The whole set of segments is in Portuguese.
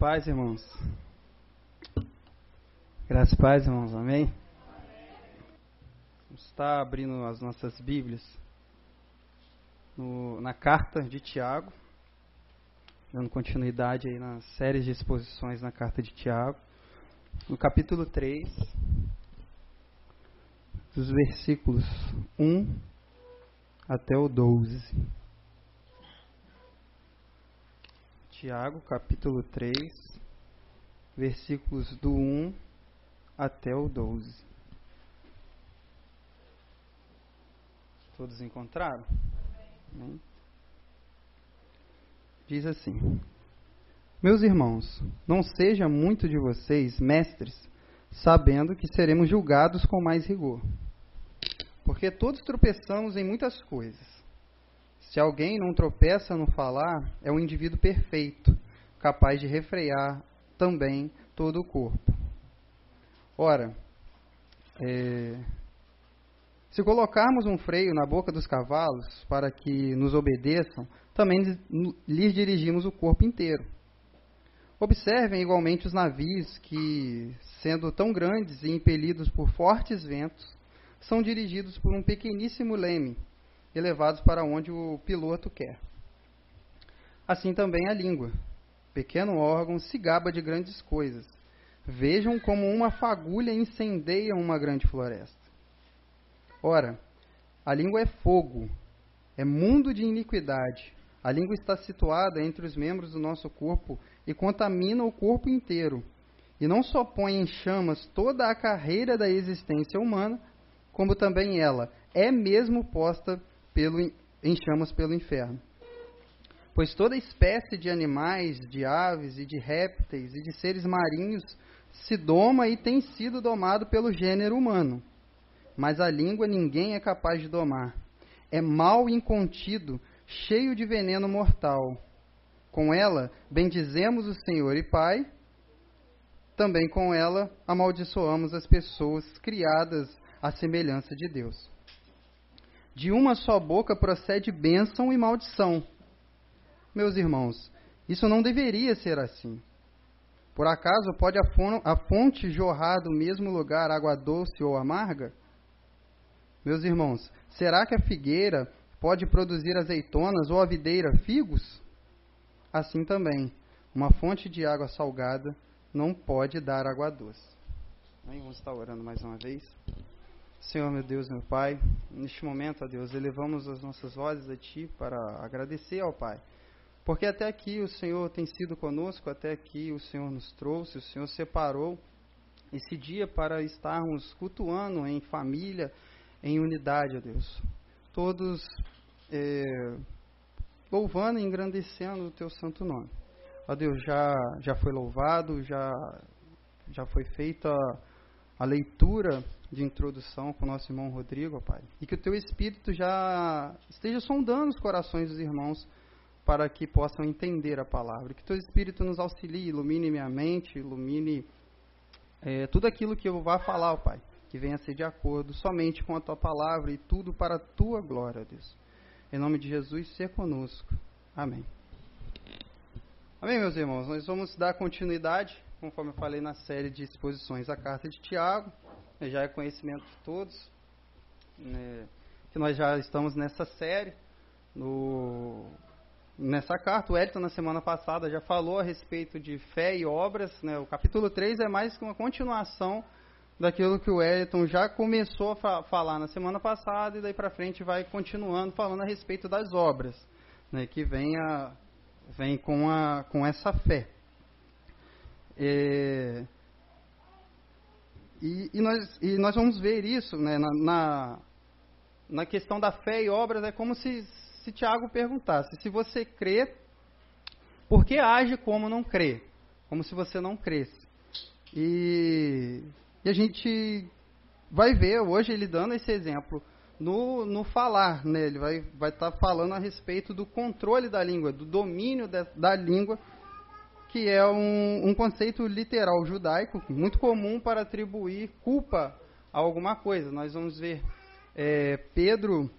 Paz, irmãos. Graças e paz, irmãos. Amém? Vamos estar abrindo as nossas Bíblias no, na carta de Tiago, dando continuidade aí nas séries de exposições na carta de Tiago, no capítulo 3, dos versículos 1 até o 12. Tiago, capítulo 3, versículos do 1 até o 12. Todos encontraram? Amém. Diz assim: Meus irmãos, não seja muito de vocês mestres, sabendo que seremos julgados com mais rigor. Porque todos tropeçamos em muitas coisas. Se alguém não tropeça no falar, é um indivíduo perfeito, capaz de refrear também todo o corpo. Ora, é, se colocarmos um freio na boca dos cavalos para que nos obedeçam, também lhes dirigimos o corpo inteiro. Observem igualmente os navios que, sendo tão grandes e impelidos por fortes ventos, são dirigidos por um pequeníssimo leme e levados para onde o piloto quer. Assim também a língua. Pequeno órgão se gaba de grandes coisas. Vejam como uma fagulha incendeia uma grande floresta. Ora, a língua é fogo, é mundo de iniquidade. A língua está situada entre os membros do nosso corpo e contamina o corpo inteiro. E não só põe em chamas toda a carreira da existência humana, como também ela é mesmo posta pelo, em chamas pelo inferno. Pois toda espécie de animais, de aves e de répteis e de seres marinhos se doma e tem sido domado pelo gênero humano. Mas a língua ninguém é capaz de domar. É mal incontido, cheio de veneno mortal. Com ela bendizemos o Senhor e Pai, também com ela amaldiçoamos as pessoas criadas à semelhança de Deus. De uma só boca procede bênção e maldição. Meus irmãos, isso não deveria ser assim. Por acaso pode a fonte jorrar do mesmo lugar água doce ou amarga? Meus irmãos, será que a figueira pode produzir azeitonas ou a videira figos? Assim também, uma fonte de água salgada não pode dar água doce. Vamos estar orando mais uma vez. Senhor, meu Deus, meu Pai, neste momento, ó Deus, elevamos as nossas vozes a Ti para agradecer ao Pai. Porque até aqui o Senhor tem sido conosco, até aqui o Senhor nos trouxe, o Senhor separou esse dia para estarmos cultuando em família, em unidade, ó Deus. Todos é, louvando e engrandecendo o Teu santo nome. Ó Deus, já, já foi louvado, já, já foi feita a leitura de introdução com o nosso irmão Rodrigo, ó Pai. E que o teu Espírito já esteja sondando os corações dos irmãos para que possam entender a palavra. Que teu Espírito nos auxilie, ilumine minha mente, ilumine é, tudo aquilo que eu vá falar, ó Pai. Que venha a ser de acordo somente com a tua palavra e tudo para a tua glória, Deus. Em nome de Jesus, ser conosco. Amém. Amém, meus irmãos. Nós vamos dar continuidade conforme eu falei na série de exposições, a carta de Tiago, já é conhecimento de todos, né, que nós já estamos nessa série, no, nessa carta. O Elton, na semana passada, já falou a respeito de fé e obras. Né, o capítulo 3 é mais que uma continuação daquilo que o Elton já começou a falar na semana passada e daí para frente vai continuando falando a respeito das obras, né, que vem, a, vem com, a, com essa fé. É, e, e, nós, e nós vamos ver isso né, na, na, na, questão da fé e obras. É como se, se Tiago perguntasse: se você crê, por que age como não crê? Como se você não cresce. E, e a gente vai ver hoje ele dando esse exemplo no, no falar. Né? Ele vai estar vai tá falando a respeito do controle da língua, do domínio de, da língua que é um, um conceito literal judaico muito comum para atribuir culpa a alguma coisa. Nós vamos ver é, Pedro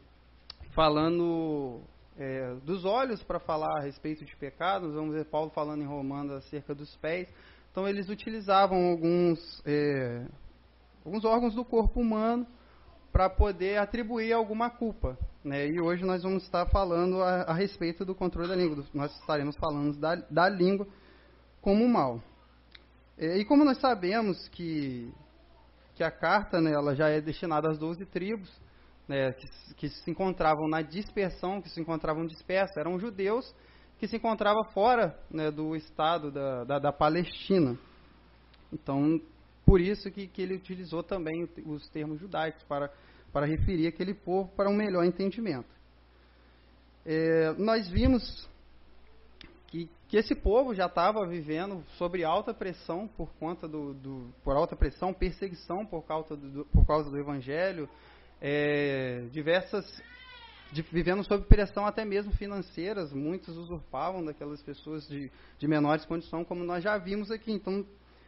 falando é, dos olhos para falar a respeito de pecados, vamos ver Paulo falando em Romanos acerca dos pés. Então eles utilizavam alguns, é, alguns órgãos do corpo humano para poder atribuir alguma culpa. Né? E hoje nós vamos estar falando a, a, respeito do controle da língua. Nós estaremos falando da, da língua como mal. É, e como nós sabemos que, que a carta né, ela já é destinada às 12 tribos, né, que, que, se encontravam na dispersão, que se encontravam dispersas, eram judeus que se encontravam fora né, do estado da, da, da, Palestina. Então, por isso que, que ele utilizou também os termos judaicos para, para referir aquele povo para um melhor entendimento. É, nós vimos que, esse povo já estava vivendo sobre alta pressão por conta do, do, por alta pressão, perseguição por causa do, por causa do evangelho, é, diversas de, vivendo sob pressão até mesmo financeiras, muitos usurpavam daquelas pessoas de, de menores condições, como nós já vimos aqui. Então,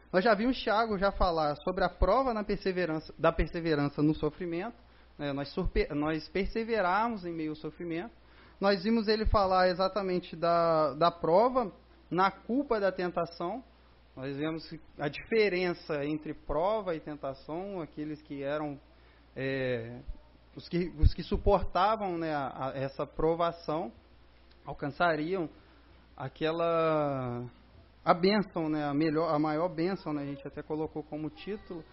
nós já vimos Tiago já falar sobre a prova na perseverança, da perseverança no sofrimento, né, nós, nós perseverarmos em meio ao sofrimento, nós vimos ele falar exatamente da, da prova na culpa da tentação. Nós vemos a diferença entre prova e tentação, aqueles que eram é, os, que, os que suportavam né, a, a essa provação alcançariam aquela a bênção, né, a melhor, a maior bênção, né, a gente até colocou como título,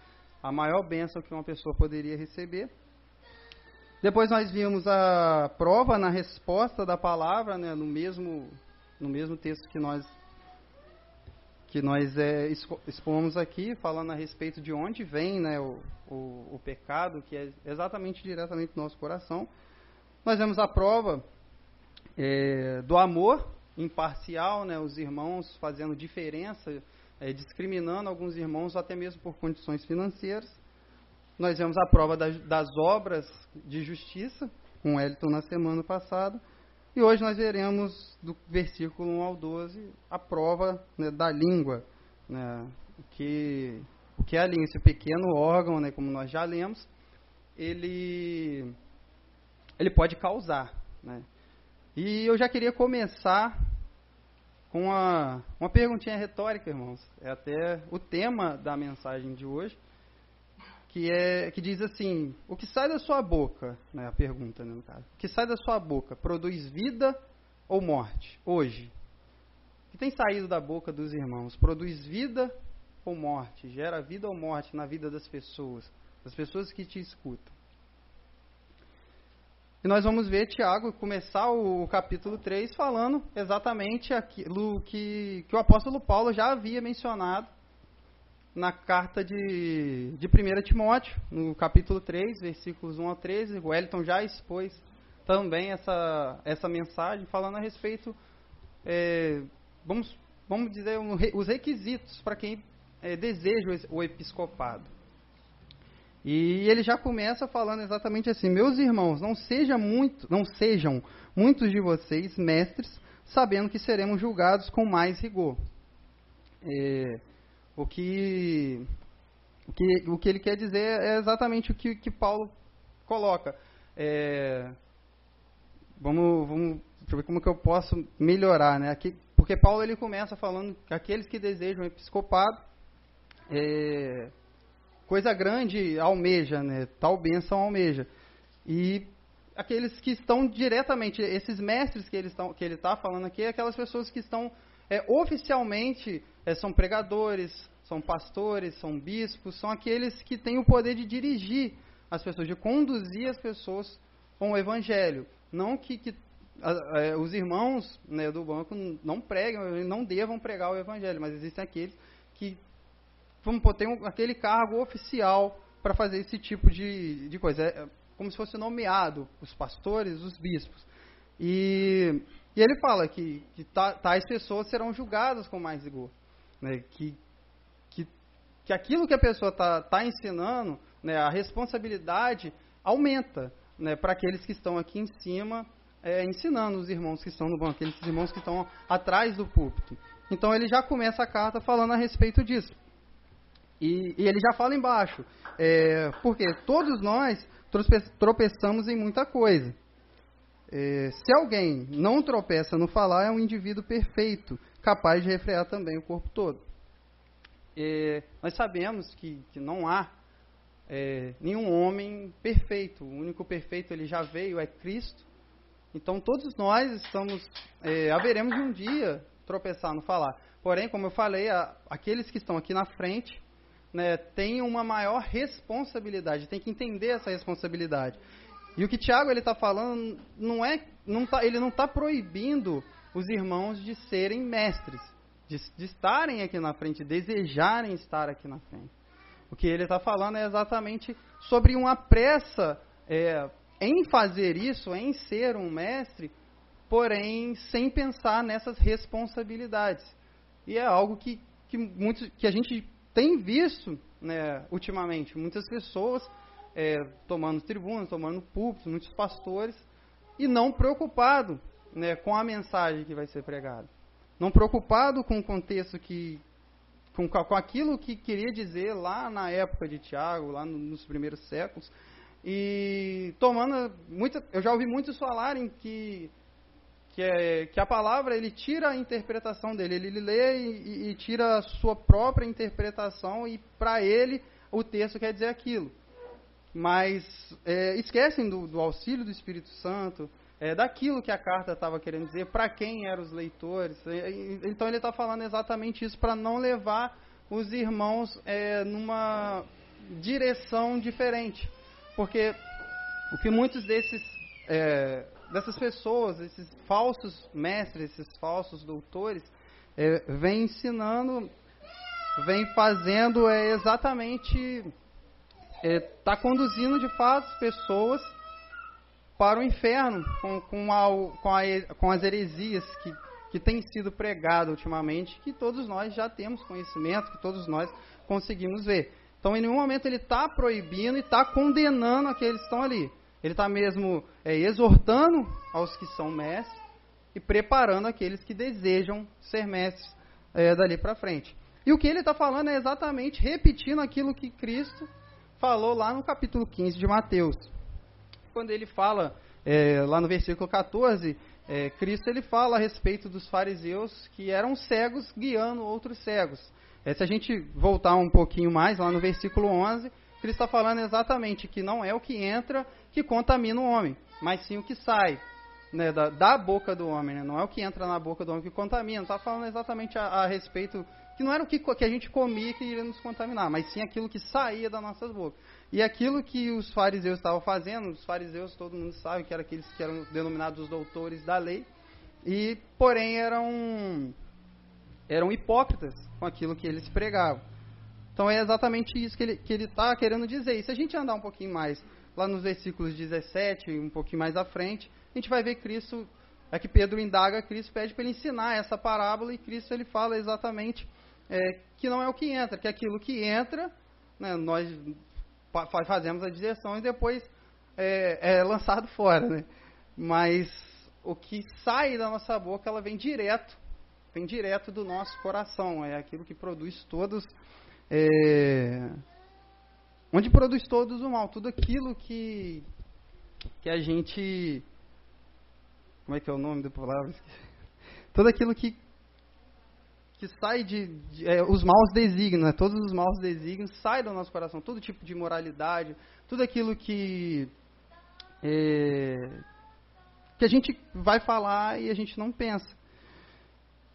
a maior bênção que uma pessoa poderia receber. Depois nós vimos a prova na resposta da palavra, né, no mesmo no mesmo texto que nós que nós é, expomos aqui, falando a respeito de onde vem né, o, o, o, pecado, que é exatamente diretamente do nosso coração. Nós vemos a prova é, do amor imparcial, né, os irmãos fazendo diferença, é, discriminando alguns irmãos até mesmo por condições financeiras. Nós vemos a prova das, das obras de justiça, com Elton na semana passada. E hoje nós veremos, do versículo 1 ao 12, a prova né, da língua. Né, que, que é a língua? Esse pequeno órgão, né, como nós já lemos, ele, ele pode causar. Né. E eu já queria começar com uma, uma perguntinha retórica, irmãos. É até o tema da mensagem de hoje que, é, que diz assim: o que sai da sua boca, né, a pergunta, né, no caso, o que sai da sua boca produz vida ou morte hoje? O que tem saído da boca dos irmãos produz vida ou morte? Gera vida ou morte na vida das pessoas, das pessoas que te escutam? E nós vamos ver Tiago começar o capítulo 3 falando exatamente aquilo que, que o apóstolo Paulo já havia mencionado na carta de, de 1 Timóteo, no capítulo 3, versículos 1 a 13. O Wellington já expôs também essa, essa mensagem, falando a respeito, é, vamos, vamos dizer, os requisitos para quem é, deseja o episcopado. E ele já começa falando exatamente assim: Meus irmãos, não, seja muito, não sejam muitos de vocês mestres, sabendo que seremos julgados com mais rigor. É, o que, o que, o que ele quer dizer é exatamente o que, que Paulo coloca. É, vamos, vamos ver como que eu posso melhorar, né? Aqui, porque Paulo ele começa falando que aqueles que desejam episcopado, é, coisa grande almeja, né? Tal bênção almeja. E aqueles que estão diretamente, esses mestres que ele está que ele está falando aqui, é aquelas pessoas que estão é, oficialmente é, são pregadores, são pastores, são bispos, são aqueles que têm o poder de dirigir as pessoas, de conduzir as pessoas com o evangelho. Não que, que a, a, os irmãos né, do banco não pregam, não devam pregar o evangelho, mas existem aqueles que vamos ter um, aquele cargo oficial para fazer esse tipo de, de coisa. É, é como se fosse nomeado os pastores, os bispos. E e ele fala que, que tais pessoas serão julgadas com mais rigor. Né? Que, que, que aquilo que a pessoa está tá ensinando, né, a responsabilidade aumenta né, para aqueles que estão aqui em cima é, ensinando os irmãos que estão no banco, aqueles irmãos que estão atrás do púlpito. Então ele já começa a carta falando a respeito disso. E, e ele já fala embaixo, é, porque todos nós tropeçamos em muita coisa. é, se alguém não tropeça no falar, é um indivíduo perfeito, capaz de refrear também o corpo todo. É, nós sabemos que, que não há é, nenhum homem perfeito. O único perfeito ele já veio é Cristo. Então todos nós estamos, é, haveremos um dia tropeçar no falar. Porém, como eu falei, a, aqueles que estão aqui na frente né, têm uma maior responsabilidade, tem que entender essa responsabilidade. E o que Tiago ele está falando não é, não tá, ele não está proibindo os irmãos de serem mestres, de, de estarem aqui na frente, desejarem estar aqui na frente. O que ele está falando é exatamente sobre uma pressa é, em fazer isso, em ser um mestre, porém sem pensar nessas responsabilidades. E é algo que, que, muitos, que a gente tem visto né, ultimamente. Muitas pessoas é, tomando tribunas, tomando púlpitos, muitos pastores, e não preocupado né, com a mensagem que vai ser pregada. Não preocupado com o contexto que, com, com aquilo que queria dizer lá na época de Tiago, lá no, nos primeiros séculos. E tomando muita, eu já ouvi muitos falarem que que, é, que a palavra ele tira a interpretação dele, ele lê e, e tira a sua própria interpretação e para ele o texto quer dizer aquilo. Mas é, esquecem do, do, auxílio do Espírito Santo, é, daquilo que a carta estava querendo dizer, para quem eram os leitores. Então ele está falando exatamente isso para não levar os irmãos é, numa direção diferente. Porque o que muitos desses, é, dessas pessoas, esses falsos mestres, esses falsos doutores, é, vem ensinando, vem fazendo é exatamente está é, tá conduzindo de fato pessoas para o inferno com, com, a, com, a, com as heresias que, que têm sido pregadas ultimamente, que todos nós já temos conhecimento, que todos nós conseguimos ver. Então, em nenhum momento ele está proibindo e está condenando aqueles que estão ali. Ele está mesmo é, exortando aos que são mestres e preparando aqueles que desejam ser mestres é, dali para frente. E o que ele está falando é exatamente repetindo aquilo que Cristo falou lá no capítulo 15 de Mateus. Quando ele fala, é, lá no versículo 14, é, Cristo ele fala a respeito dos fariseus que eram cegos guiando outros cegos. É, se a gente voltar um pouquinho mais, lá no versículo 11, Cristo está falando exatamente que não é o que entra que contamina o homem, mas sim o que sai né, da, da, boca do homem. Né? Não é o que entra na boca do homem que contamina. Está falando exatamente a, a, respeito que não era o que, que a gente comia que iria nos contaminar, mas sim aquilo que saía das nossas bocas. E aquilo que os fariseus estavam fazendo, os fariseus todo mundo sabe que eram aqueles que eram denominados os doutores da lei, e porém eram eram hipócritas com aquilo que eles pregavam. Então é exatamente isso que ele que ele está querendo dizer. E se a gente andar um pouquinho mais lá nos versículos 17, um pouquinho mais à frente, a gente vai ver Cristo, é que Pedro indaga Cristo, pede para ele ensinar essa parábola e Cristo ele fala exatamente é, que não é o que entra, que é aquilo que entra, né, nós fazemos a direção e depois é, é lançado fora, né? Mas o que sai da nossa boca, ela vem direto vem direto do nosso coração, é aquilo que produz todos, é, onde produz todos o mal, tudo aquilo que, que a gente, como é que é o nome da palavra? Tudo aquilo que, que sai de, de é, os maus desígnios, né? todos os maus desígnios saem do nosso coração, todo tipo de moralidade, tudo aquilo que é, que a gente vai falar e a gente não pensa.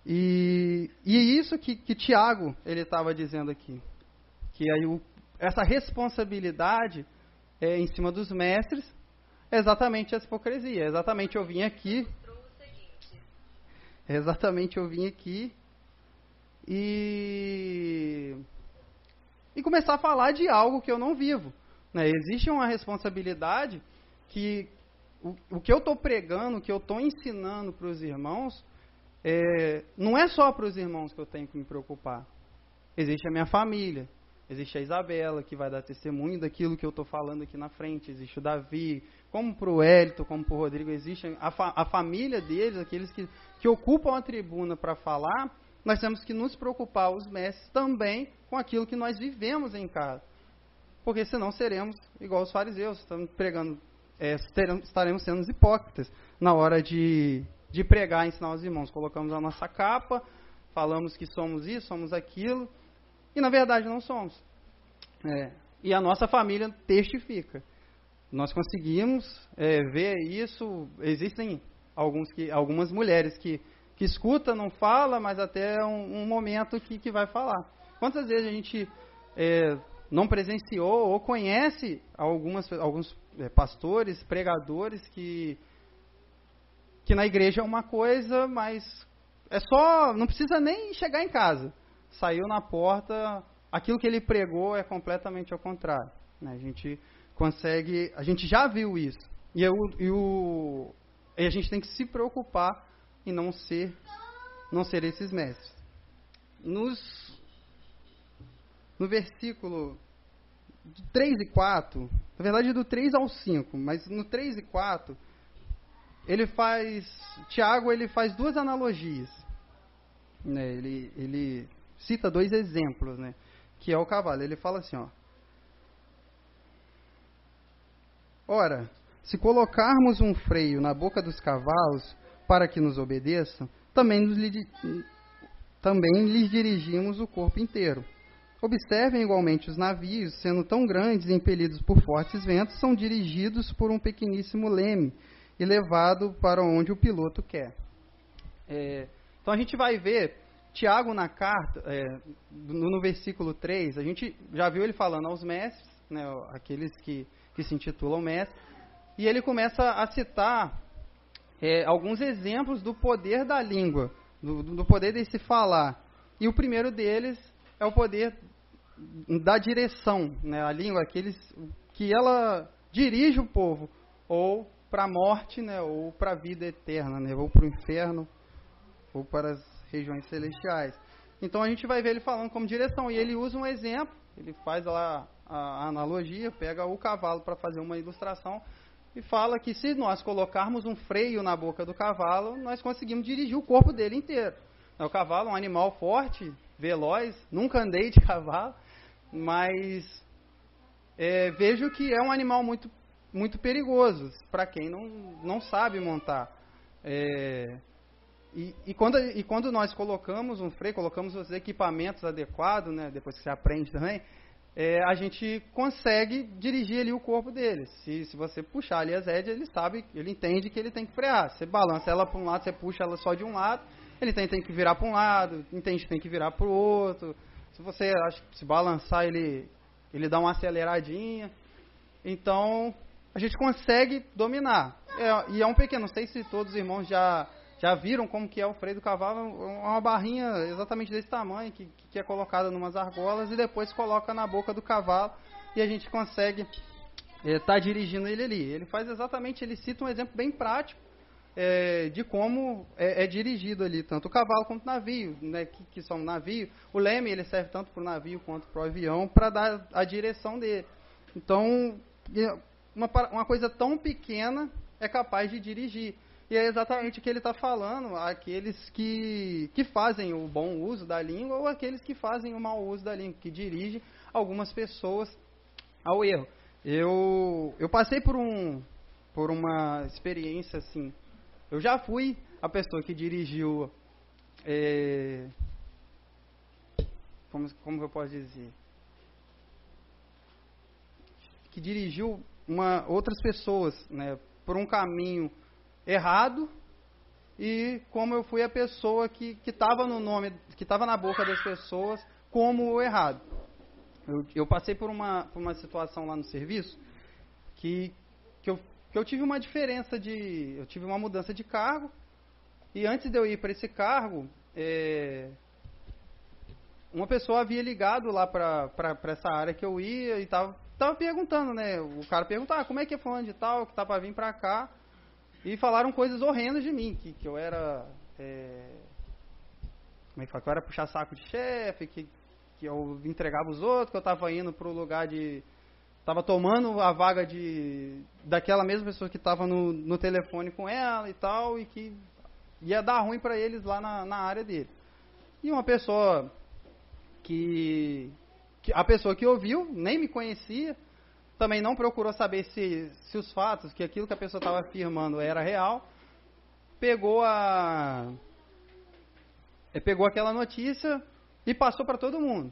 E, e é isso que, que Tiago ele estava dizendo aqui, que aí o, essa responsabilidade é em cima dos mestres é exatamente essa hipocrisia. É exatamente eu vim aqui. É exatamente eu vim aqui e e começar a falar de algo que eu não vivo. Né? Existe uma responsabilidade que o, o que eu estou pregando, o que eu estou ensinando para os irmãos, é, não é só para os irmãos que eu tenho que me preocupar. Existe a minha família, existe a Isabela, que vai dar testemunho daquilo que eu estou falando aqui na frente, existe o Davi, como para o Hélito, como para o Rodrigo, existe a, fa a, família deles, aqueles que, que ocupam a tribuna para falar, nós temos que nos preocupar, os mestres, também com aquilo que nós vivemos em casa. Porque senão seremos igual os fariseus, estamos pregando é, estaremos sendo hipócritas na hora de, de pregar e ensinar os irmãos. Colocamos a nossa capa, falamos que somos isso, somos aquilo, e na verdade não somos. É, e a nossa família testifica. Nós conseguimos é, ver isso. Existem alguns que, algumas mulheres que, que escuta, não fala, mas até um, um momento que, que vai falar. Quantas vezes a gente é, não presenciou ou conhece algumas, alguns é, pastores, pregadores que, que na igreja é uma coisa, mas é só, não precisa nem chegar em casa. Saiu na porta, aquilo que ele pregou é completamente ao contrário. Né? A gente consegue, a gente já viu isso. E, eu, e, o, e a gente tem que se preocupar em não ser, não ser esses mestres. Nos, no versículo 3 e 4, na verdade do 3 ao 5, mas no 3 e 4, ele faz, Tiago ele faz duas analogias. Né? Ele, ele cita dois exemplos, né? que é o cavalo. Ele fala assim, ó. Ora, se colocarmos um freio na boca dos cavalos para que nos obedeçam, também, nos, também lhes dirigimos o corpo inteiro. Observem igualmente os navios, sendo tão grandes e impelidos por fortes ventos, são dirigidos por um pequeníssimo leme e levado para onde o piloto quer. É, então a gente vai ver Tiago na carta, é, no, no, versículo 3, a gente já viu ele falando aos mestres, né, aqueles que, que se intitulam mestres, e ele começa a citar é, alguns exemplos do poder da língua, do, do poder de se falar. E o primeiro deles é o poder da direção, né? a língua, aqueles que ela dirige o povo, ou para a morte, né? ou para a vida eterna, né? ou para o inferno, ou para as regiões celestiais. Então a gente vai ver ele falando como direção, e ele usa um exemplo, ele faz lá a analogia, pega o cavalo para fazer uma ilustração, e fala que se nós colocarmos um freio na boca do cavalo, nós conseguimos dirigir o corpo dele inteiro. O cavalo é um animal forte, veloz, nunca andei de cavalo, mas é, vejo que é um animal muito, muito perigoso para quem não, não sabe montar. É, e, e, quando, e quando nós colocamos um freio, colocamos os equipamentos adequados, né, depois que você aprende também, é, a gente consegue dirigir ali o corpo dele. Se, se você puxar ali as rédeas, ele sabe, ele entende que ele tem que frear. Você balança ela para um lado, você puxa ela só de um lado, ele tem, tem que virar para um lado, entende que tem que virar para o outro. Se você se balançar, ele, ele dá uma aceleradinha. Então, a gente consegue dominar. É, e é um pequeno, não sei se todos os irmãos já já viram como que é o freio do cavalo? É uma barrinha exatamente desse tamanho, que, que é colocada em umas argolas e depois coloca na boca do cavalo e a gente consegue estar é, tá dirigindo ele ali. Ele faz exatamente, ele cita um exemplo bem prático é, de como é, é, dirigido ali, tanto o cavalo quanto o navio, né, que, que são navio. O leme ele serve tanto para o navio quanto para o avião para dar a direção dele. Então, uma, uma coisa tão pequena é capaz de dirigir. E é exatamente o que ele está falando, aqueles que, que fazem o bom uso da língua ou aqueles que fazem o mau uso da língua, que dirigem algumas pessoas ao erro. Eu, eu passei por, um, por uma experiência assim. Eu já fui a pessoa que dirigiu. É, como, como eu posso dizer? Que dirigiu uma, outras pessoas né, por um caminho errado e como eu fui a pessoa que estava no nome, que estava na boca das pessoas como o errado. Eu, eu passei por uma, por uma situação lá no serviço que, que, eu, que eu tive uma diferença de. Eu tive uma mudança de cargo e antes de eu ir para esse cargo, é, uma pessoa havia ligado lá para essa área que eu ia e estava tava perguntando, né? O cara perguntava ah, como é que é falando de tal, que tá para vir para cá. E falaram coisas horrendas de mim, que, que eu era. É, como é que fala? Que eu era puxar saco de chefe, que, que eu entregava os outros, que eu estava indo para o lugar de. Estava tomando a vaga de daquela mesma pessoa que estava no, no telefone com ela e tal, e que ia dar ruim para eles lá na, na área dele. E uma pessoa que, que. A pessoa que ouviu, nem me conhecia, também não procurou saber se, se os fatos, que aquilo que a pessoa estava afirmando era real, pegou a pegou aquela notícia e passou para todo mundo.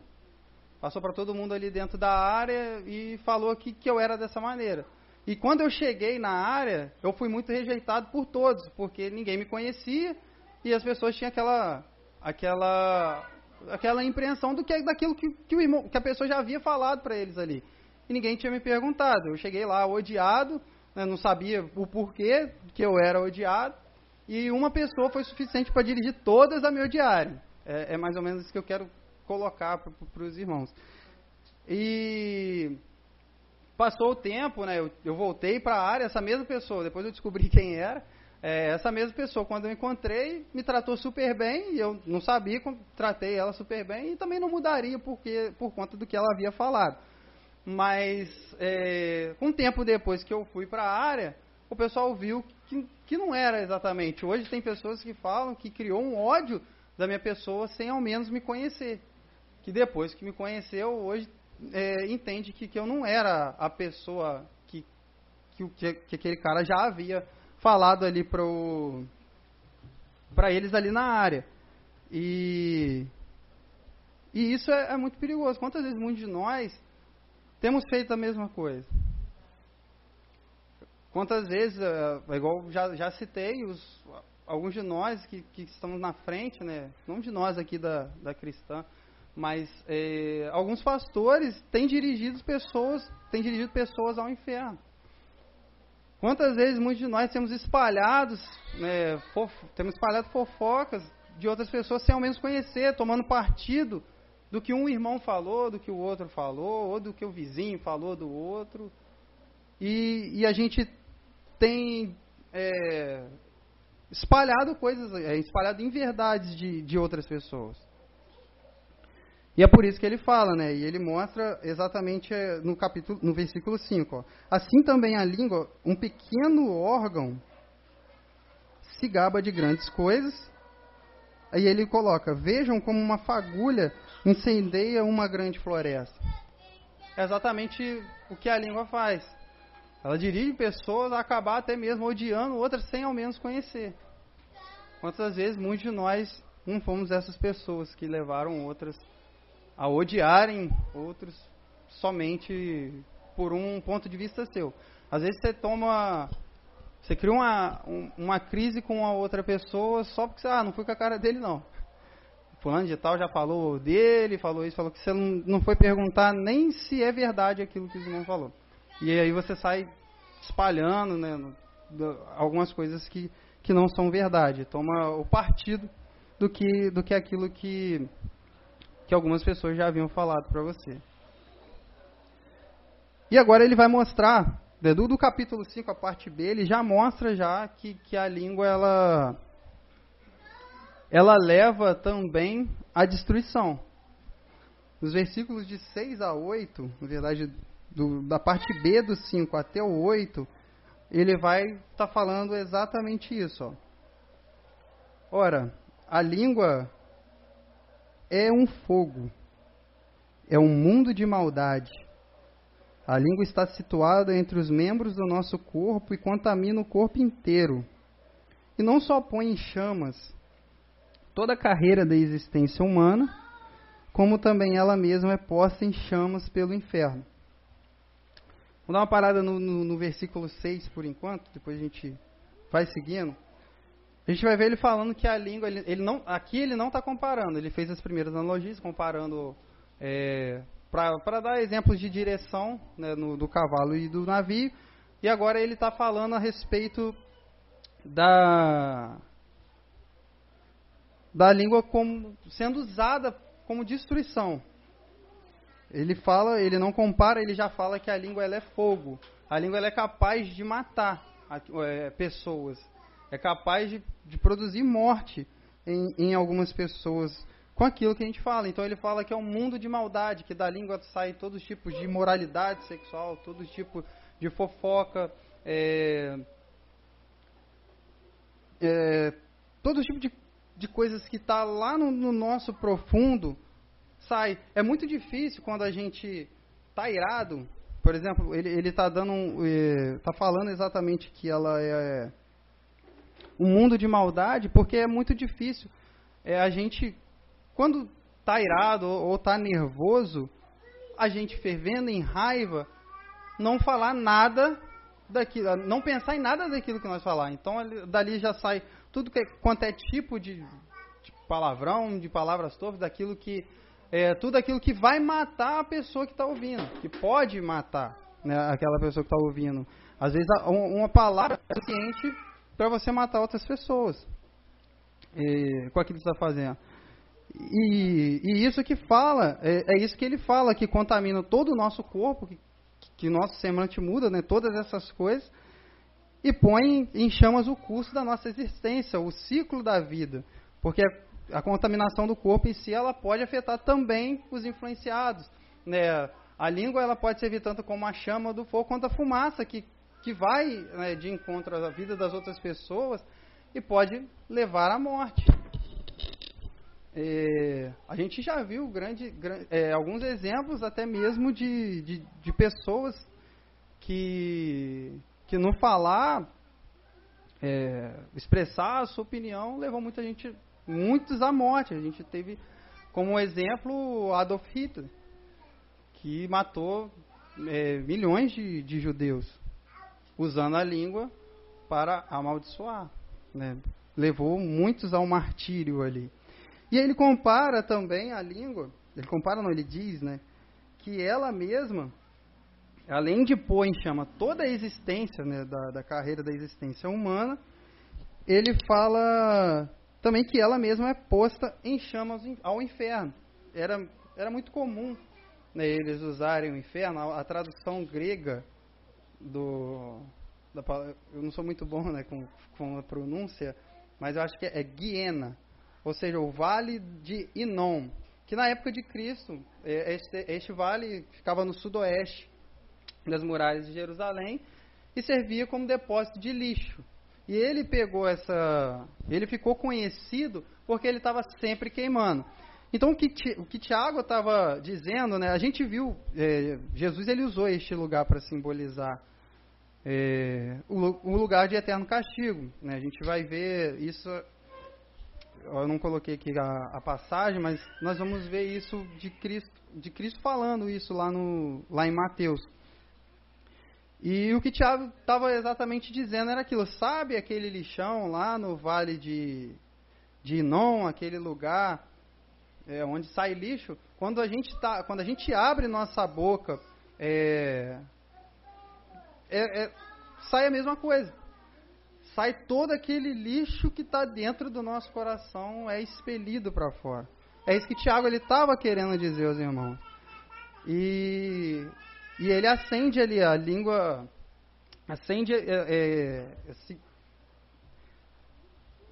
Passou para todo mundo ali dentro da área e falou que, que eu era dessa maneira. E quando eu cheguei na área, eu fui muito rejeitado por todos, porque ninguém me conhecia e as pessoas tinham aquela aquela aquela impressão do que daquilo que, que, irmão, que a pessoa já havia falado para eles ali. E ninguém tinha me perguntado. Eu cheguei lá odiado, né, não sabia o porquê que eu era odiado, e uma pessoa foi suficiente para dirigir todas a me odiarem. É, é mais ou menos isso que eu quero colocar para os irmãos. E passou o tempo, né? Eu, eu voltei para a área, essa mesma pessoa, depois eu descobri quem era. É, essa mesma pessoa, quando eu encontrei, me tratou super bem, e eu não sabia, tratei ela super bem, e também não mudaria porque, por conta do que ela havia falado. Mas, é, um tempo depois que eu fui para a área, o pessoal viu que, que não era exatamente. Hoje tem pessoas que falam que criou um ódio da minha pessoa sem ao menos me conhecer que depois que me conheceu, hoje é, entende que, que eu não era a pessoa que, que, que aquele cara já havia falado ali para eles ali na área. E, e isso é, é, muito perigoso. Quantas vezes muitos de nós temos feito a mesma coisa? Quantas vezes, é, é igual já, já citei, os, alguns de nós que, que estamos na frente, né, não de nós aqui da, da cristã, mas é, alguns pastores têm dirigido pessoas, têm dirigido pessoas ao inferno. Quantas vezes muitos de nós temos espalhados, né, temos espalhado fofocas de outras pessoas sem ao menos conhecer, tomando partido do que um irmão falou, do que o outro falou, ou do que o vizinho falou do outro. E, e a gente tem é, espalhado coisas, é, espalhado inverdades de, de outras pessoas. E é por isso que ele fala, né? E ele mostra exatamente eh, no capítulo, no versículo 5, ó. Assim também a língua, um pequeno órgão se gaba de grandes coisas. Aí ele coloca: "Vejam como uma fagulha incendeia uma grande floresta". É exatamente o que a língua faz. Ela dirige pessoas a acabar até mesmo odiando outras sem ao menos conhecer. Quantas vezes muitos de nós não fomos essas pessoas que levaram outras a odiarem outros somente por um ponto de vista seu. Às vezes você toma. Você cria uma, uma crise com a outra pessoa só porque você, ah, não fui com a cara dele não. Fulano de tal já falou dele, falou isso, falou que você não, não foi perguntar nem se é verdade aquilo que o irmão falou. E aí você sai espalhando né, algumas coisas que, que não são verdade. Toma o partido do que, do que aquilo que, que algumas pessoas já haviam falado para você. E agora ele vai mostrar, do, do capítulo 5, a parte B, ele já mostra já que, que a língua ela, ela leva também à destruição. Nos versículos de 6 a 8, na verdade, do, da parte B do 5 até o 8, ele vai estar tá falando exatamente isso. Ó. Ora, a língua é um fogo, é um mundo de maldade. A língua está situada entre os membros do nosso corpo e contamina o corpo inteiro. E não só põe em chamas toda a carreira da existência humana, como também ela mesma é posta em chamas pelo inferno. Vou dar uma parada no, no, no versículo 6 por enquanto, depois a gente vai seguindo. A gente vai ver ele falando que a língua, ele, ele não, aqui ele não está comparando, ele fez as primeiras analogias, comparando é, para dar exemplos de direção né, no, do cavalo e do navio, e agora ele está falando a respeito da, da língua como sendo usada como destruição. Ele fala, ele não compara, ele já fala que a língua ela é fogo. A língua ela é capaz de matar é, pessoas é capaz de, de produzir morte em, em algumas pessoas com aquilo que a gente fala. Então ele fala que é um mundo de maldade, que da língua sai todos os tipos de moralidade sexual, todos os tipos de fofoca, é, é, todo tipo de, de coisas que está lá no, no, nosso profundo sai. É muito difícil quando a gente está irado por exemplo, ele está dando, está eh, falando exatamente que ela é um mundo de maldade, porque é muito difícil. É, a gente, quando está irado ou está nervoso, a gente fervendo em raiva, não falar nada daquilo, não pensar em nada daquilo que nós falar. Então dali já sai tudo que, quanto é tipo de, de palavrão, de palavras torpes, daquilo que é, tudo aquilo que vai matar a pessoa que está ouvindo, que pode matar né, aquela pessoa que está ouvindo. Às vezes uma palavra é suficiente para você matar outras pessoas e, com aquilo que está fazendo. E, e, isso que fala, é, é, isso que ele fala, que contamina todo o nosso corpo, que, que nosso semblante muda, né, todas essas coisas, e põe em chamas o curso da nossa existência, o ciclo da vida. Porque a, contaminação do corpo em si, ela pode afetar também os influenciados. Né? A língua ela pode servir tanto como a chama do fogo, quanto a fumaça, que, que vai né, de encontro à vida das outras pessoas e pode levar à morte. É, a gente já viu grande, grande, é, alguns exemplos até mesmo de, de, de, pessoas que, que no falar, é, expressar a sua opinião, levou muita gente, muitos à morte. A gente teve como exemplo Adolf Hitler, que matou é, milhões de, de judeus usando a língua para amaldiçoar. Né? Levou muitos ao martírio ali. E ele compara também a língua, ele compara, não, ele diz, né, que ela mesma, além de pôr em chama toda a existência né, da, da carreira da existência humana, ele fala também que ela mesma é posta em chamas ao inferno. Era, era muito comum né, eles usarem o inferno, a, a tradução grega do. Da, eu não sou muito bom né, com, com a pronúncia, mas eu acho que é, é Guiena ou seja, o vale de Inom, que na época de Cristo, é, este, este vale ficava no sudoeste das muralhas de Jerusalém e servia como depósito de lixo. E ele pegou essa. Ele ficou conhecido porque ele estava sempre queimando. Então o que, o que Tiago estava dizendo, né? A gente viu é, Jesus ele usou este lugar para simbolizar é, o, o, lugar de eterno castigo. Né? A gente vai ver isso eu não coloquei aqui a, a, passagem, mas nós vamos ver isso de Cristo, de Cristo falando isso lá, no, lá em Mateus. E o que Tiago estava exatamente dizendo era aquilo, sabe aquele lixão lá no vale de, de Inon, aquele lugar é, onde sai lixo? Quando a gente, tá, quando a gente abre nossa boca, é, é, é sai a mesma coisa sai todo aquele lixo que está dentro do nosso coração, é expelido para fora. É isso que Tiago estava querendo dizer aos irmãos. E, e ele acende ali a língua, acende é, é, esse,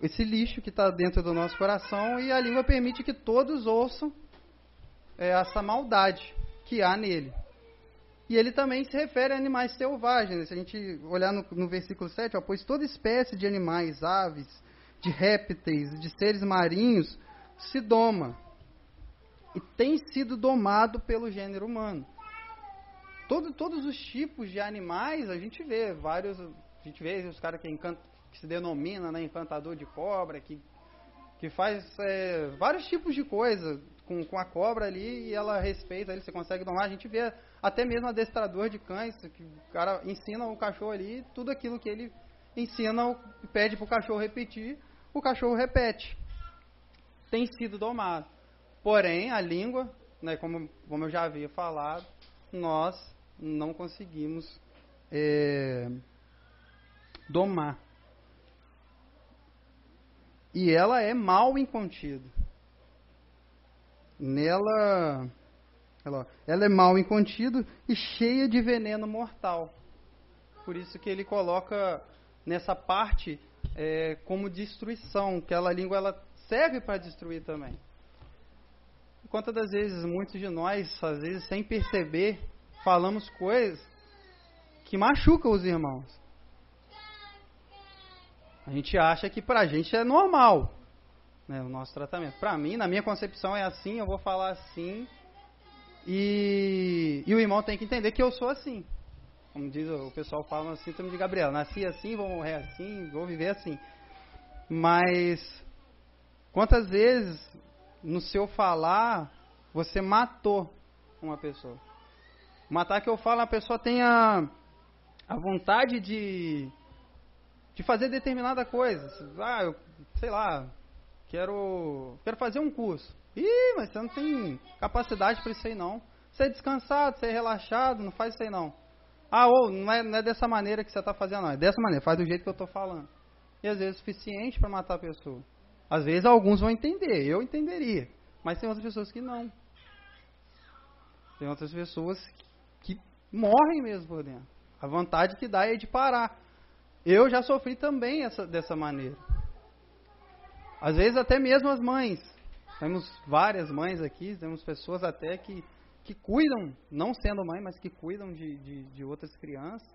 esse lixo que está dentro do nosso coração e a língua permite que todos ouçam é, essa maldade que há nele. E ele também se refere a animais selvagens. Se a gente olhar no, no versículo 7, ó, pois toda espécie de animais, aves, de répteis, de seres marinhos, se doma. E tem sido domado pelo gênero humano. Todo, todos os tipos de animais, a gente vê vários. A gente vê os caras que, que se denomina né, encantador de cobra, que, que faz é, vários tipos de coisa com, com a cobra ali e ela respeita, ele você consegue domar. A gente vê até mesmo adestrador de cães, que o cara ensina o cachorro ali, tudo aquilo que ele ensina, pede para o cachorro repetir, o cachorro repete. Tem sido domado. Porém, a língua, né, como, como eu já havia falado, nós não conseguimos é, domar. E ela é mal incontido. Nela ela, ela é mal incontido e cheia de veneno mortal. Por isso que ele coloca nessa parte é, como destruição, que a língua ela serve para destruir também. Quantas das vezes muitos de nós, às vezes sem perceber, falamos coisas que machucam os irmãos. A gente acha que para gente é normal né, o nosso tratamento. Para mim, na minha concepção, é assim, eu vou falar assim E, e o irmão tem que entender que eu sou assim. Como diz o pessoal fala assim, síndrome de Gabriel. Nasci assim, vou morrer assim, vou viver assim. Mas quantas vezes no seu falar você matou uma pessoa? Matar que eu falo, a pessoa tenha a vontade de, de fazer determinada coisa. Ah, eu, sei lá, quero, quero fazer um curso. Ih, mas você não tem capacidade para isso aí não. Você é descansado, você é relaxado, não faz isso aí não. Ah, ou não é, não é dessa maneira que você está fazendo, não. É dessa maneira, faz do jeito que eu estou falando. E às vezes é suficiente para matar a pessoa. Às vezes alguns vão entender, eu entenderia. Mas tem outras pessoas que não. Tem outras pessoas que, morrem mesmo por dentro. A vontade que dá é de parar. Eu já sofri também essa, dessa maneira. Às vezes até mesmo as mães. Temos várias mães aqui, temos pessoas até que que cuidam, não sendo mãe, mas que cuidam de, de, de outras crianças.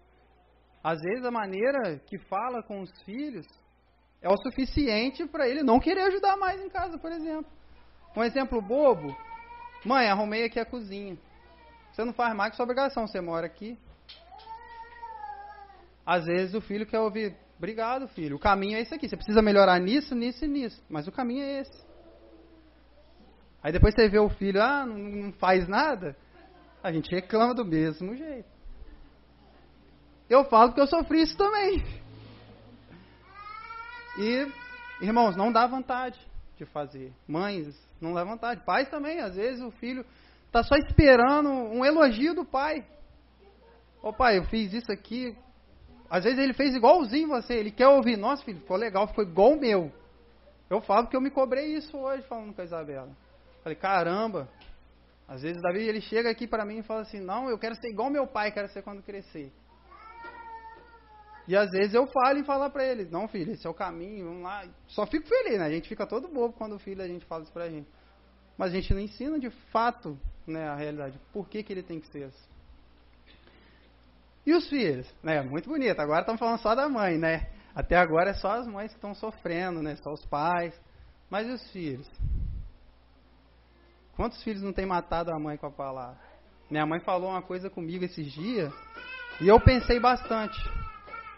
Às vezes a maneira que fala com os filhos é o suficiente para ele não querer ajudar mais em casa, por exemplo. Um exemplo bobo: Mãe, arrumei aqui a cozinha. Você não faz mais que sua obrigação, você mora aqui. Às vezes o filho quer ouvir: Obrigado, filho. O caminho é esse aqui. Você precisa melhorar nisso, nisso e nisso. Mas o caminho é esse. Aí depois você vê o filho, ah, não, não faz nada. A gente reclama do mesmo jeito. Eu falo que eu sofri isso também. E, irmãos, não dá vontade de fazer. Mães, não dá vontade. Pais também, às vezes o filho está só esperando um elogio do pai. Ô pai, eu fiz isso aqui. Às vezes ele fez igualzinho você. Ele quer ouvir, nossa filho, ficou legal, ficou igual o meu. Eu falo que eu me cobrei isso hoje falando com a Isabela. Falei, caramba. Às vezes Davi ele chega aqui para mim e fala assim: "Não, eu quero ser igual meu pai, quero ser quando crescer". E às vezes eu falo e falo para ele: "Não, filho, esse é o caminho, vamos lá". Só fico feliz, né? A gente fica todo bobo quando o filho a gente fala isso pra gente. Mas a gente não ensina de fato, né, a realidade. Por que que ele tem que ser assim? E os filhos? Né, muito bonito. Agora estamos falando só da mãe, né? Até agora é só as mães que estão sofrendo, né? Só os pais. Mas e os filhos? Quantos filhos não tem matado a mãe com a palavra? Minha mãe falou uma coisa comigo esses dias e eu pensei bastante.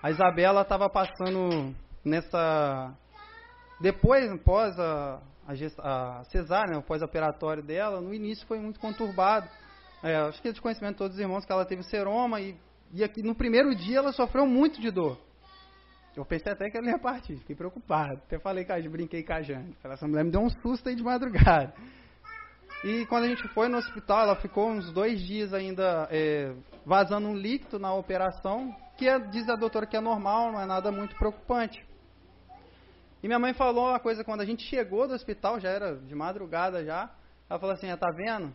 A Isabela estava passando nessa. Depois, após a, a, a cesárea, né, o pós-operatório dela, no início foi muito conturbado. É, acho que é de conhecimento de todos os irmãos que ela teve seroma e, e aqui no primeiro dia ela sofreu muito de dor. Eu pensei até que ela ia partir, fiquei preocupado. Até falei com a brinquei com a Jane. Essa mulher me deu um susto aí de madrugada. E quando a gente foi no hospital, ela ficou uns dois dias ainda é, vazando um líquido na operação, que é, diz a doutora que é normal, não é nada muito preocupante. E minha mãe falou uma coisa quando a gente chegou do hospital, já era de madrugada já. Ela falou assim: ah, tá vendo?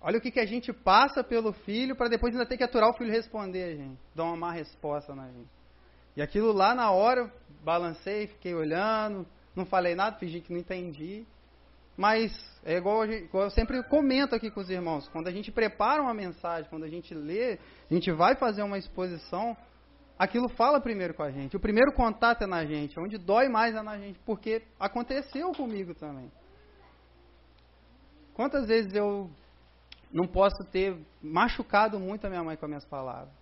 Olha o que, que a gente passa pelo filho para depois ainda ter que aturar o filho responder, gente. Dar uma má resposta na gente. E aquilo lá na hora, eu balancei, fiquei olhando, não falei nada, fingi que não entendi. Mas é igual, igual, eu sempre comento aqui com os irmãos, quando a gente prepara uma mensagem, quando a gente lê, a gente vai fazer uma exposição, aquilo fala primeiro com a gente. O primeiro contato é na gente, onde dói mais é na gente, porque aconteceu comigo também. Quantas vezes eu não posso ter machucado muito a minha mãe com as minhas palavras?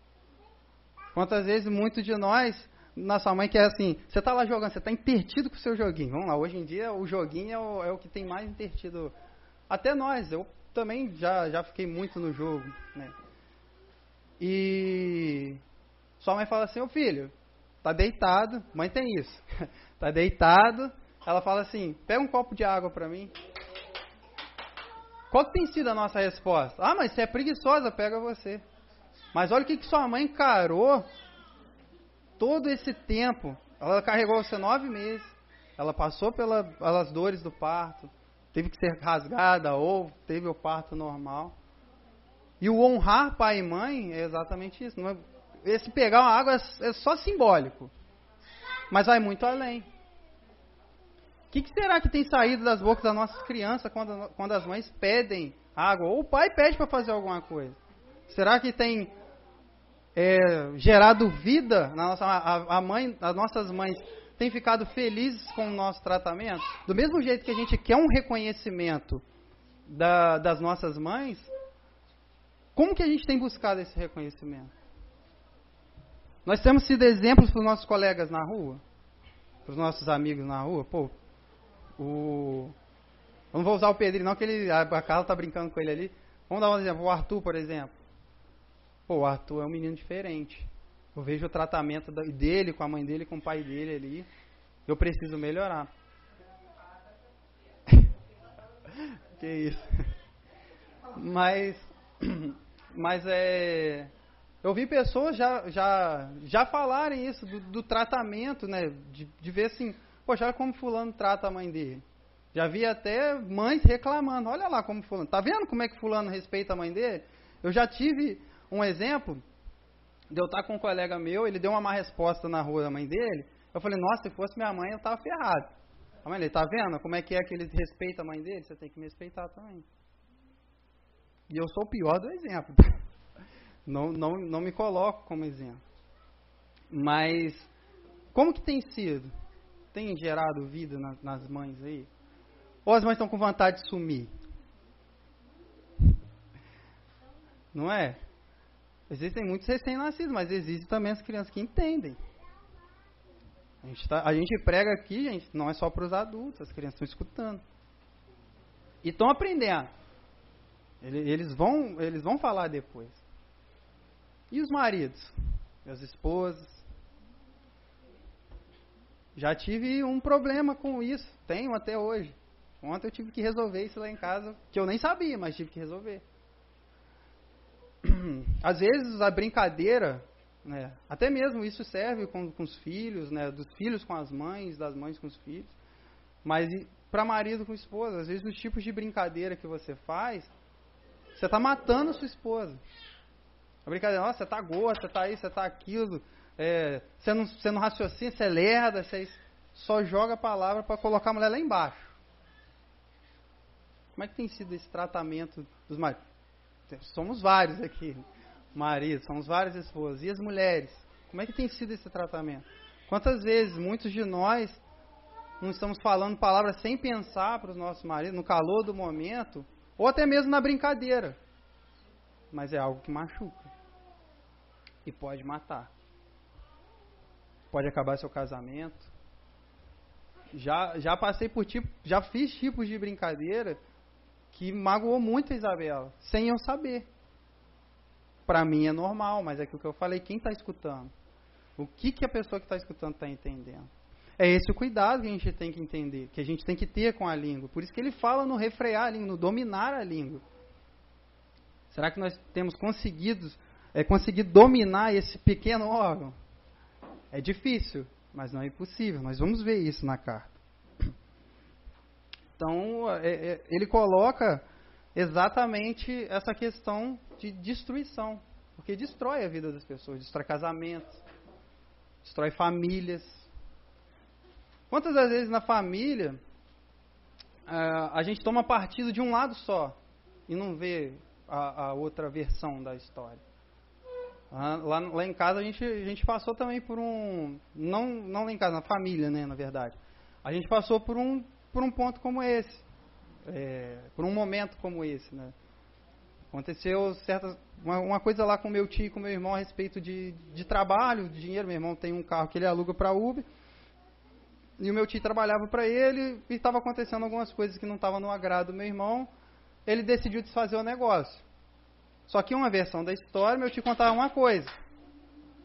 Quantas vezes muitos de nós nossa mãe que é assim, você está lá jogando, você está intertido com o seu joguinho. Vamos lá, hoje em dia o joguinho é o, é o que tem mais intertido. Até nós, eu também já, já fiquei muito no jogo, né? E sua mãe fala assim, ô filho, tá deitado, mãe tem isso, tá deitado, ela fala assim, pega um copo de água para mim. Qual tem sido a nossa resposta? Ah, mas você é preguiçosa, pega você. Mas olha o que, que sua mãe encarou todo esse tempo, ela carregou você nove meses, ela passou pela, pelas dores do parto, teve que ser rasgada ou teve o parto normal. E o honrar pai e mãe é exatamente isso. É, esse pegar uma água é, só simbólico, mas vai muito além. O que, que, será que tem saído das bocas das nossas crianças quando, quando as mães pedem água? Ou o pai pede para fazer alguma coisa? Será que tem é, gerado vida na nossa a, a mãe, as nossas mães têm ficado felizes com o nosso tratamento? Do mesmo jeito que a gente quer um reconhecimento da, das nossas mães, como que a gente tem buscado esse reconhecimento? Nós temos sido exemplos para os nossos colegas na rua, para os nossos amigos na rua. Pô, o. Eu não vou usar o Pedrinho, não, que ele, a Carla está brincando com ele ali. Vamos dar um exemplo. O Arthur, por exemplo. Pô, o Arthur é um menino diferente. Eu vejo o tratamento dele com a mãe dele, com o pai dele ali. Eu preciso melhorar. que isso. Mas, mas é, eu vi pessoas já, já, já falarem isso do, do tratamento, né? De, de, ver assim, poxa, olha como fulano trata a mãe dele. Já vi até mães reclamando, olha lá como fulano, tá vendo como é que fulano respeita a mãe dele? Eu já tive um exemplo de eu estar com um colega meu, ele deu uma má resposta na rua da mãe dele. Eu falei, nossa, se fosse minha mãe, eu tava ferrado. A mãe, ele tá vendo como é que é que ele respeita a mãe dele? Você tem que me respeitar também. E eu sou o pior do exemplo. Não, não, não me coloco como exemplo. Mas, como que tem sido? Tem gerado vida nas, nas mães aí? Ou as mães estão com vontade de sumir? Não é? Existem muitos recém-nascidos, mas existem também as crianças que entendem. A gente, tá, a gente prega aqui, gente, não é só para os adultos, as crianças estão escutando. E estão aprendendo. Eles vão, eles vão falar depois. E os maridos? As esposas? Já tive um problema com isso, tenho até hoje. Ontem eu tive que resolver isso lá em casa, que eu nem sabia, mas tive que resolver. Às vezes a brincadeira, né, até mesmo isso serve com, com os filhos, né, dos filhos com as mães, das mães com os filhos. Mas para marido com esposa, às vezes os tipos de brincadeira que você faz, você está matando a sua esposa. A brincadeira, nossa, você está gordo, você está isso, você está aquilo, é, você, não, você não raciocina, você é lerda, você só joga a palavra para colocar a mulher lá embaixo. Como é que tem sido esse tratamento dos maridos? Somos vários aqui, maridos, somos várias esposas. E as mulheres? Como é que tem sido esse tratamento? Quantas vezes muitos de nós não estamos falando palavras sem pensar para os nossos maridos, no calor do momento, ou até mesmo na brincadeira. Mas é algo que machuca e pode matar. Pode acabar seu casamento. Já, já passei por tipo, já fiz tipos de brincadeira que magoou muito a Isabela, sem eu saber. Para mim é normal, mas é aquilo que eu falei, quem está escutando? O que, que a pessoa que está escutando está entendendo? É esse o cuidado que a gente tem que entender, que a gente tem que ter com a língua. Por isso que ele fala no refrear a língua, no dominar a língua. Será que nós temos conseguido é conseguir dominar esse pequeno órgão. É difícil, mas não é impossível. Nós vamos ver isso na carta. Então, é, é, ele coloca exatamente essa questão de destruição. Porque destrói a vida das pessoas, destrói casamentos, destrói famílias. Quantas das vezes na família a gente toma partido de um lado só e não vê a, a outra versão da história? Lá, lá em casa a gente, a gente passou também por um. Não, não lá em casa, na família, né, na verdade. A gente passou por um, por um ponto como esse. É, por um momento como esse, né? Aconteceu certas, uma, uma, coisa lá com meu tio e com meu irmão a respeito de, de trabalho, de dinheiro. Meu irmão tem um carro que ele aluga para Uber. E o meu tio trabalhava para ele e estava acontecendo algumas coisas que não estavam no agrado do meu irmão. Ele decidiu desfazer o negócio. Só que uma versão da história, meu tio contava uma coisa.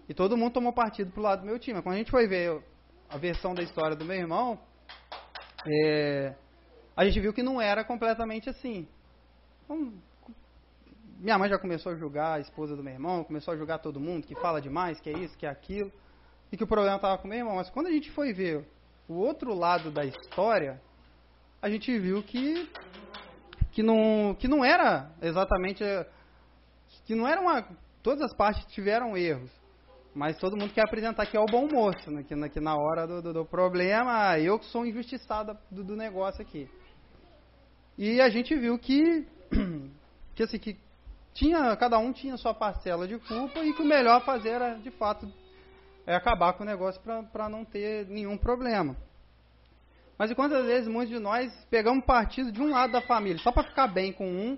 E todo mundo tomou partido pro lado do meu time. Mas quando a gente foi ver a versão da história do meu irmão, é, a gente viu que não era completamente assim. Então, minha mãe já começou a julgar a esposa do meu irmão, começou a julgar todo mundo, que fala demais, que é isso, que é aquilo, e que o problema estava com o meu irmão. Mas quando a gente foi ver o outro lado da história, a gente viu que, que, não, que não era exatamente que não era uma. Todas as partes tiveram erros. Mas todo mundo quer apresentar que é o bom moço, né? que, que na hora do, do, do, problema, eu que sou injustiçado do, do, negócio aqui. E a gente viu que, que, assim, que tinha, cada um tinha sua parcela de culpa e que o melhor fazer era, de fato, é acabar com o negócio para não ter nenhum problema. Mas e quantas vezes muitos de nós pegamos partido de um lado da família, só para ficar bem com um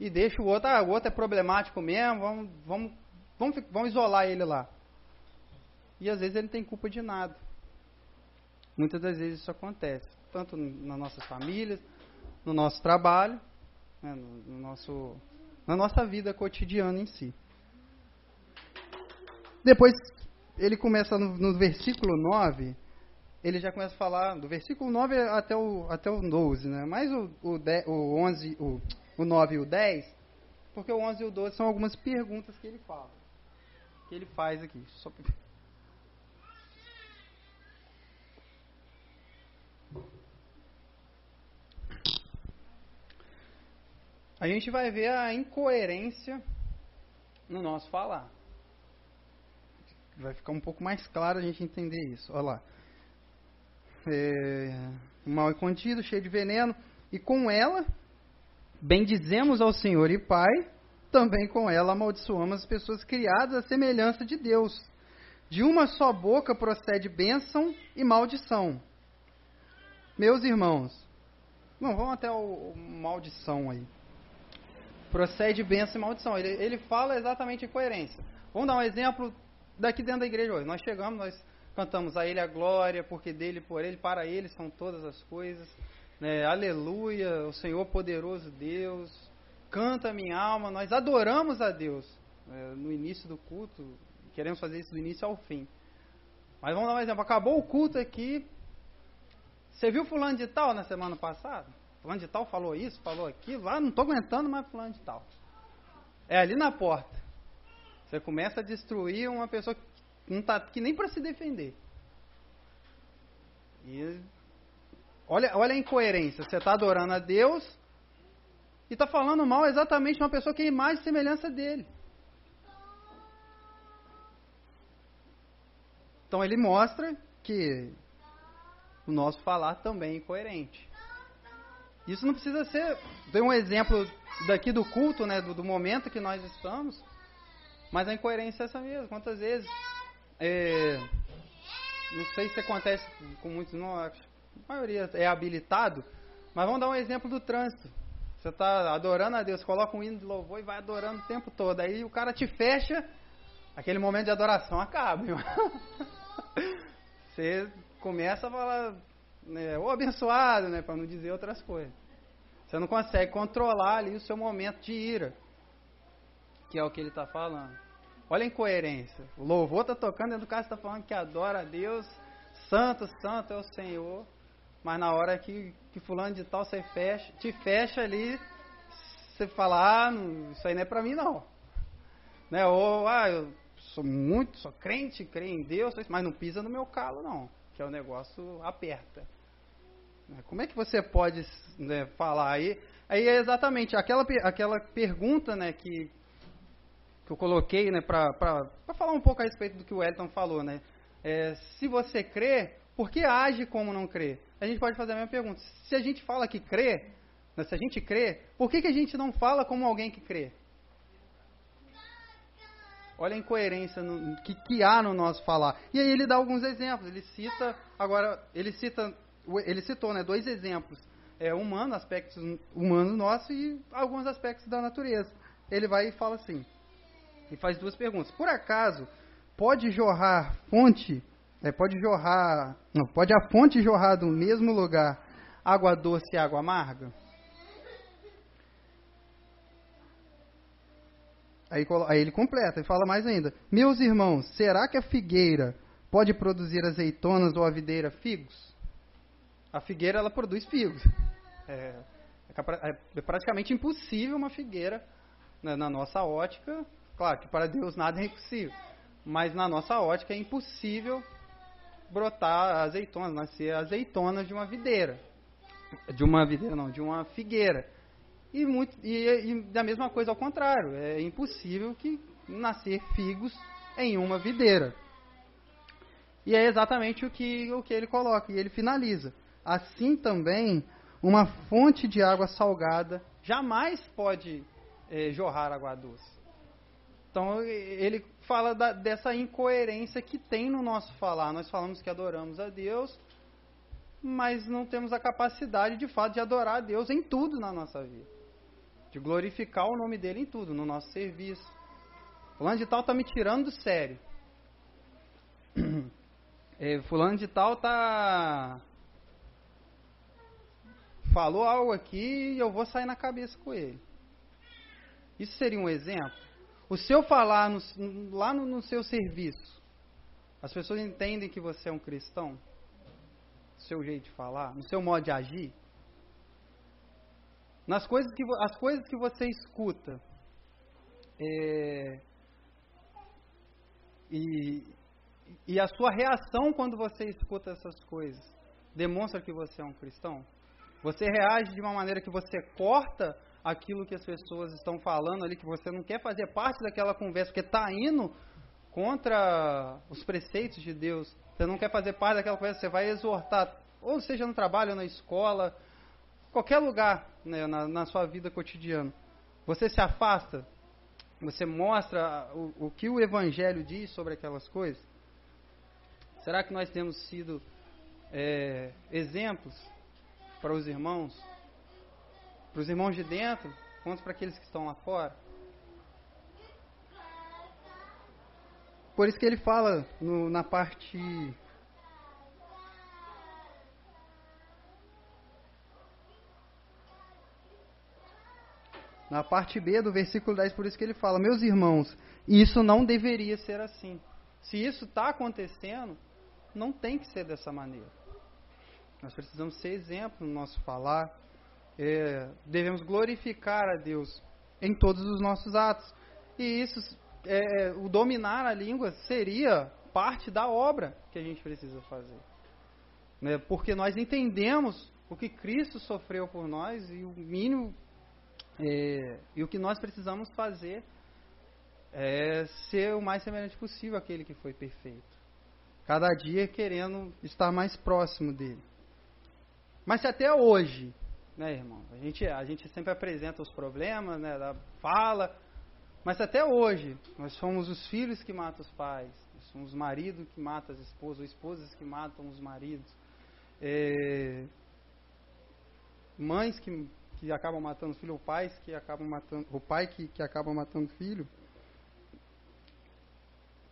e deixa o outro, ah, o outro é problemático mesmo, vamos, vamos, vamos, vamos isolar ele lá. E às vezes ele não tem culpa de nada. Muitas das vezes isso acontece, tanto nas nossas famílias, no nosso trabalho, né, no, no nosso, na nossa vida cotidiana em si. Depois ele começa no, no, versículo 9, ele já começa a falar, do versículo 9 até o, até o 12, né? mais o, o, 10, o 11, o, o 9 e o 10, porque o 11 e o 12 são algumas perguntas que ele fala, que ele faz aqui. Só... A gente vai ver a incoerência no nosso falar. Vai ficar um pouco mais claro a gente entender isso. Olha lá. É, mal é contido, cheio de veneno, e com ela bendizemos ao Senhor e Pai, também com ela amaldiçoamos as pessoas criadas à semelhança de Deus. De uma só boca procede bênção e maldição. Meus irmãos, não, vamos até o, o maldição aí. Procede bênção e maldição. Ele, ele fala exatamente em coerência. Vamos dar um exemplo daqui dentro da igreja hoje. Nós chegamos, nós cantamos a Ele a glória, porque dele, por Ele, para Ele são todas as coisas. Né? Aleluia, o Senhor poderoso Deus. Canta minha alma, nós adoramos a Deus né? no início do culto. Queremos fazer isso do início ao fim. Mas vamos dar um exemplo. Acabou o culto aqui. Você viu fulano de tal na semana passada? Fulano de tal falou isso, falou aquilo. Ah, não estou aguentando mais fulano de tal. É ali na porta. Você começa a destruir uma pessoa que não está aqui nem para se defender. E olha, olha a incoerência. Você está adorando a Deus e está falando mal exatamente de uma pessoa que é imagem e semelhança dele. Então ele mostra que o nosso falar também é incoerente. Isso não precisa ser. Dei um exemplo daqui do culto, né, do, do, momento que nós estamos, mas a incoerência é essa mesmo. Quantas vezes. É, não sei se acontece com muitos, não, a maioria é habilitado, mas vamos dar um exemplo do trânsito. Você está adorando a Deus, coloca um hino de louvor e vai adorando o tempo todo. Aí o cara te fecha, aquele momento de adoração acaba. Você começa a falar, né, abençoado, né, para não dizer outras coisas. Você não consegue controlar ali o seu momento de ira, que é o que ele está falando. Olha a incoerência. O louvor está tocando dentro do carro, está falando que adora a Deus, santo, santo é o Senhor, mas na hora que, que fulano de tal você fecha, te fecha ali, você fala, ah, não, isso aí não é para mim não. Né? Ou, ah, eu sou muito, sou crente, creio em Deus, mas não pisa no meu calo não, que é o negócio aperta. Né? Como é que você pode né, falar aí? Aí é exatamente aquela, aquela pergunta né, que, que eu coloquei né, para falar um pouco a respeito do que o Elton falou. Né? É, se você crê, por que age como não crê? A gente pode fazer a mesma pergunta. Se a gente fala que crê, né, se a gente crê, por que, que a gente não fala como alguém que crê? Olha a incoerência no, que, que há no nosso falar. E aí ele dá alguns exemplos. Ele cita, agora, ele cita ele citou né, dois exemplos, é, humano, aspectos humanos nossos e alguns aspectos da natureza. Ele vai e fala assim, e faz duas perguntas. Por acaso, pode jorrar fonte, é, pode jorrar, não, pode a fonte jorrar do mesmo lugar água doce e água amarga? Aí, aí ele completa e fala mais ainda: Meus irmãos, será que a figueira pode produzir azeitonas ou a videira figos? a figueira ela produz figos. É, é, é praticamente impossível uma figueira né, na nossa ótica. Claro que para Deus nada é impossível, mas na nossa ótica é impossível brotar azeitonas, nascer azeitonas de uma videira, de uma videira não, de uma figueira. E, muito, e, e da mesma coisa ao contrário, é impossível que nascer figos em uma videira. E é exatamente o que, o que ele coloca, e ele finaliza assim também uma fonte de água salgada jamais pode é, jorrar água doce. Então ele fala da, dessa incoerência que tem no nosso falar. Nós falamos que adoramos a Deus, mas não temos a capacidade de fato de adorar a Deus em tudo na nossa vida. de glorificar o nome dele em tudo, no nosso serviço. Fulano de tal está me tirando do sério. É, fulano de tal tá falou algo aqui e eu vou sair na cabeça com ele. Isso seria um exemplo? O seu falar no, lá no, no seu serviço, as pessoas entendem que você é um cristão? No seu jeito de falar, no seu modo de agir? Nas coisas que, as coisas que você escuta, é, e, e a sua reação quando você escuta essas coisas demonstra que você é um cristão? Você reage de uma maneira que você corta aquilo que as pessoas estão falando ali, que você não quer fazer parte daquela conversa, porque está indo contra os preceitos de Deus. Você não quer fazer parte daquela conversa, você vai exortar, ou seja no trabalho, na escola, qualquer lugar né, na, na sua vida cotidiana. Você se afasta, você mostra o, o que o Evangelho diz sobre aquelas coisas. Será que nós temos sido é, exemplos para os irmãos? Para os irmãos de dentro, quanto para aqueles que estão lá fora? Por isso que ele fala no, na parte Na parte B do versículo 10, por isso que ele fala: Meus irmãos, isso não deveria ser assim. Se isso está acontecendo, não tem que ser dessa maneira. Nós precisamos ser exemplo no nosso falar. É, devemos glorificar a Deus em todos os nossos atos. E isso, é, o dominar a língua seria parte da obra que a gente precisa fazer. Né? Porque nós entendemos o que Cristo sofreu por nós e o mínimo é, e o que nós precisamos fazer é ser o mais semelhante possível àquele que foi perfeito cada dia querendo estar mais próximo dele. Mas se até hoje, né, irmão, a gente, a gente sempre apresenta os problemas, né, fala, mas até hoje nós somos os filhos que matam os pais, nós somos os maridos que matam as esposas, ou esposas que matam os maridos, é, mães que, que acabam matando filho, ou pais que acabam matando, o pai que, que acaba matando filho.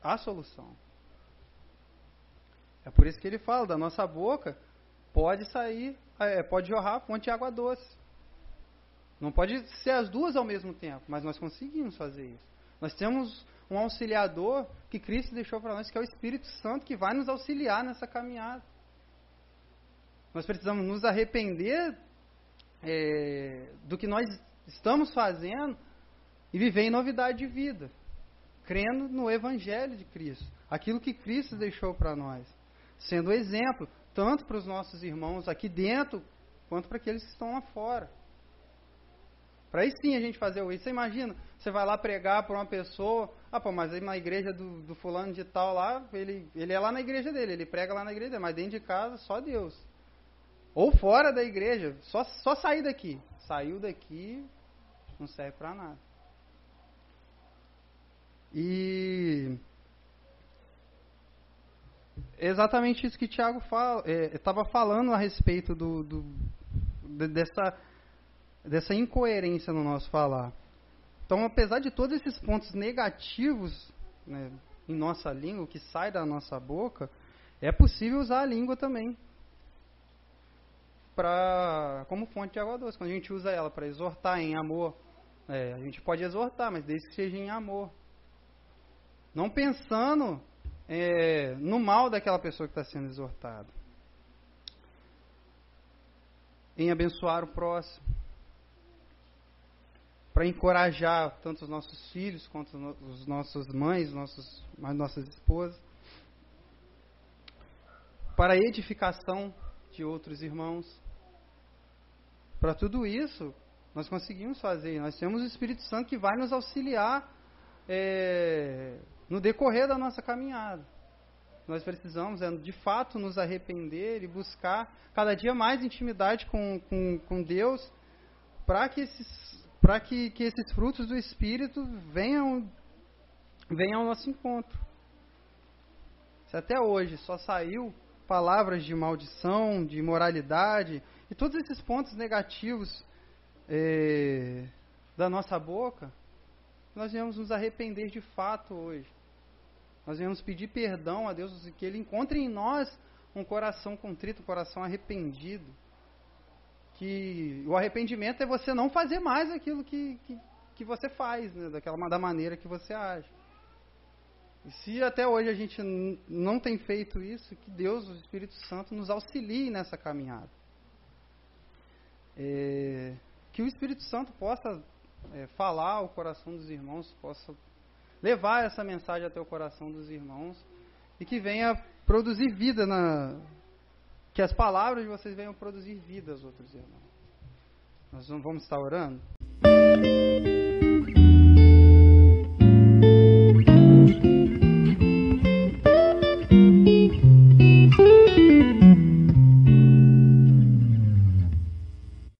Há solução. É por isso que ele fala, da nossa boca pode sair, é, pode jorrar fonte de água doce. Não pode ser as duas ao mesmo tempo, mas nós conseguimos fazer isso. Nós temos um auxiliador que Cristo deixou para nós, que é o Espírito Santo, que vai nos auxiliar nessa caminhada. Nós precisamos nos arrepender é, do que nós estamos fazendo e viver em novidade de vida, crendo no Evangelho de Cristo, aquilo que Cristo deixou para nós sendo exemplo tanto para os nossos irmãos aqui dentro, quanto para aqueles que estão lá fora. Para aí sim a gente fazer isso. Você imagina, você vai lá pregar para uma pessoa, ah, pô, mas aí na igreja do, do, fulano de tal lá, ele, ele é lá na igreja dele, ele prega lá na igreja dele, mas dentro de casa só Deus. Ou fora da igreja, só, só sair daqui. Saiu daqui, não serve para nada. E exatamente isso que Tiago estava é, falando a respeito do, do, dessa, dessa incoerência no nosso falar. Então, apesar de todos esses pontos negativos né, em nossa língua, que sai da nossa boca, é possível usar a língua também pra, como fonte de água doce. Quando a gente usa ela para exortar em amor, é, a gente pode exortar, mas desde que seja em amor. Não pensando é, no mal daquela pessoa que está sendo exortada. Em abençoar o próximo. Para encorajar tanto os nossos filhos quanto os nossas mães, nossos, as nossas esposas. Para a edificação de outros irmãos. Para tudo isso, nós conseguimos fazer. Nós temos o Espírito Santo que vai nos auxiliar é, no decorrer da nossa caminhada. Nós precisamos, é, de fato, nos arrepender e buscar cada dia mais intimidade com, com, com Deus para que esses, que, que esses frutos do Espírito venham, venham ao nosso encontro. Se até hoje só saiu palavras de maldição, de imoralidade e todos esses pontos negativos é, da nossa boca, nós viemos nos arrepender de fato hoje. Nós viemos pedir perdão a Deus, que Ele encontre em nós um coração contrito, um coração arrependido. Que o arrependimento é você não fazer mais aquilo que, que, que você faz, né, daquela, da maneira que você age. E se até hoje a gente não tem feito isso, que Deus, o Espírito Santo, nos auxilie nessa caminhada. É, que o Espírito Santo possa é, falar ao coração dos irmãos, possa levar essa mensagem até o coração dos irmãos e que venha produzir vida na que as palavras de vocês venham produzir vida aos outros irmãos. Nós vamos estar orando.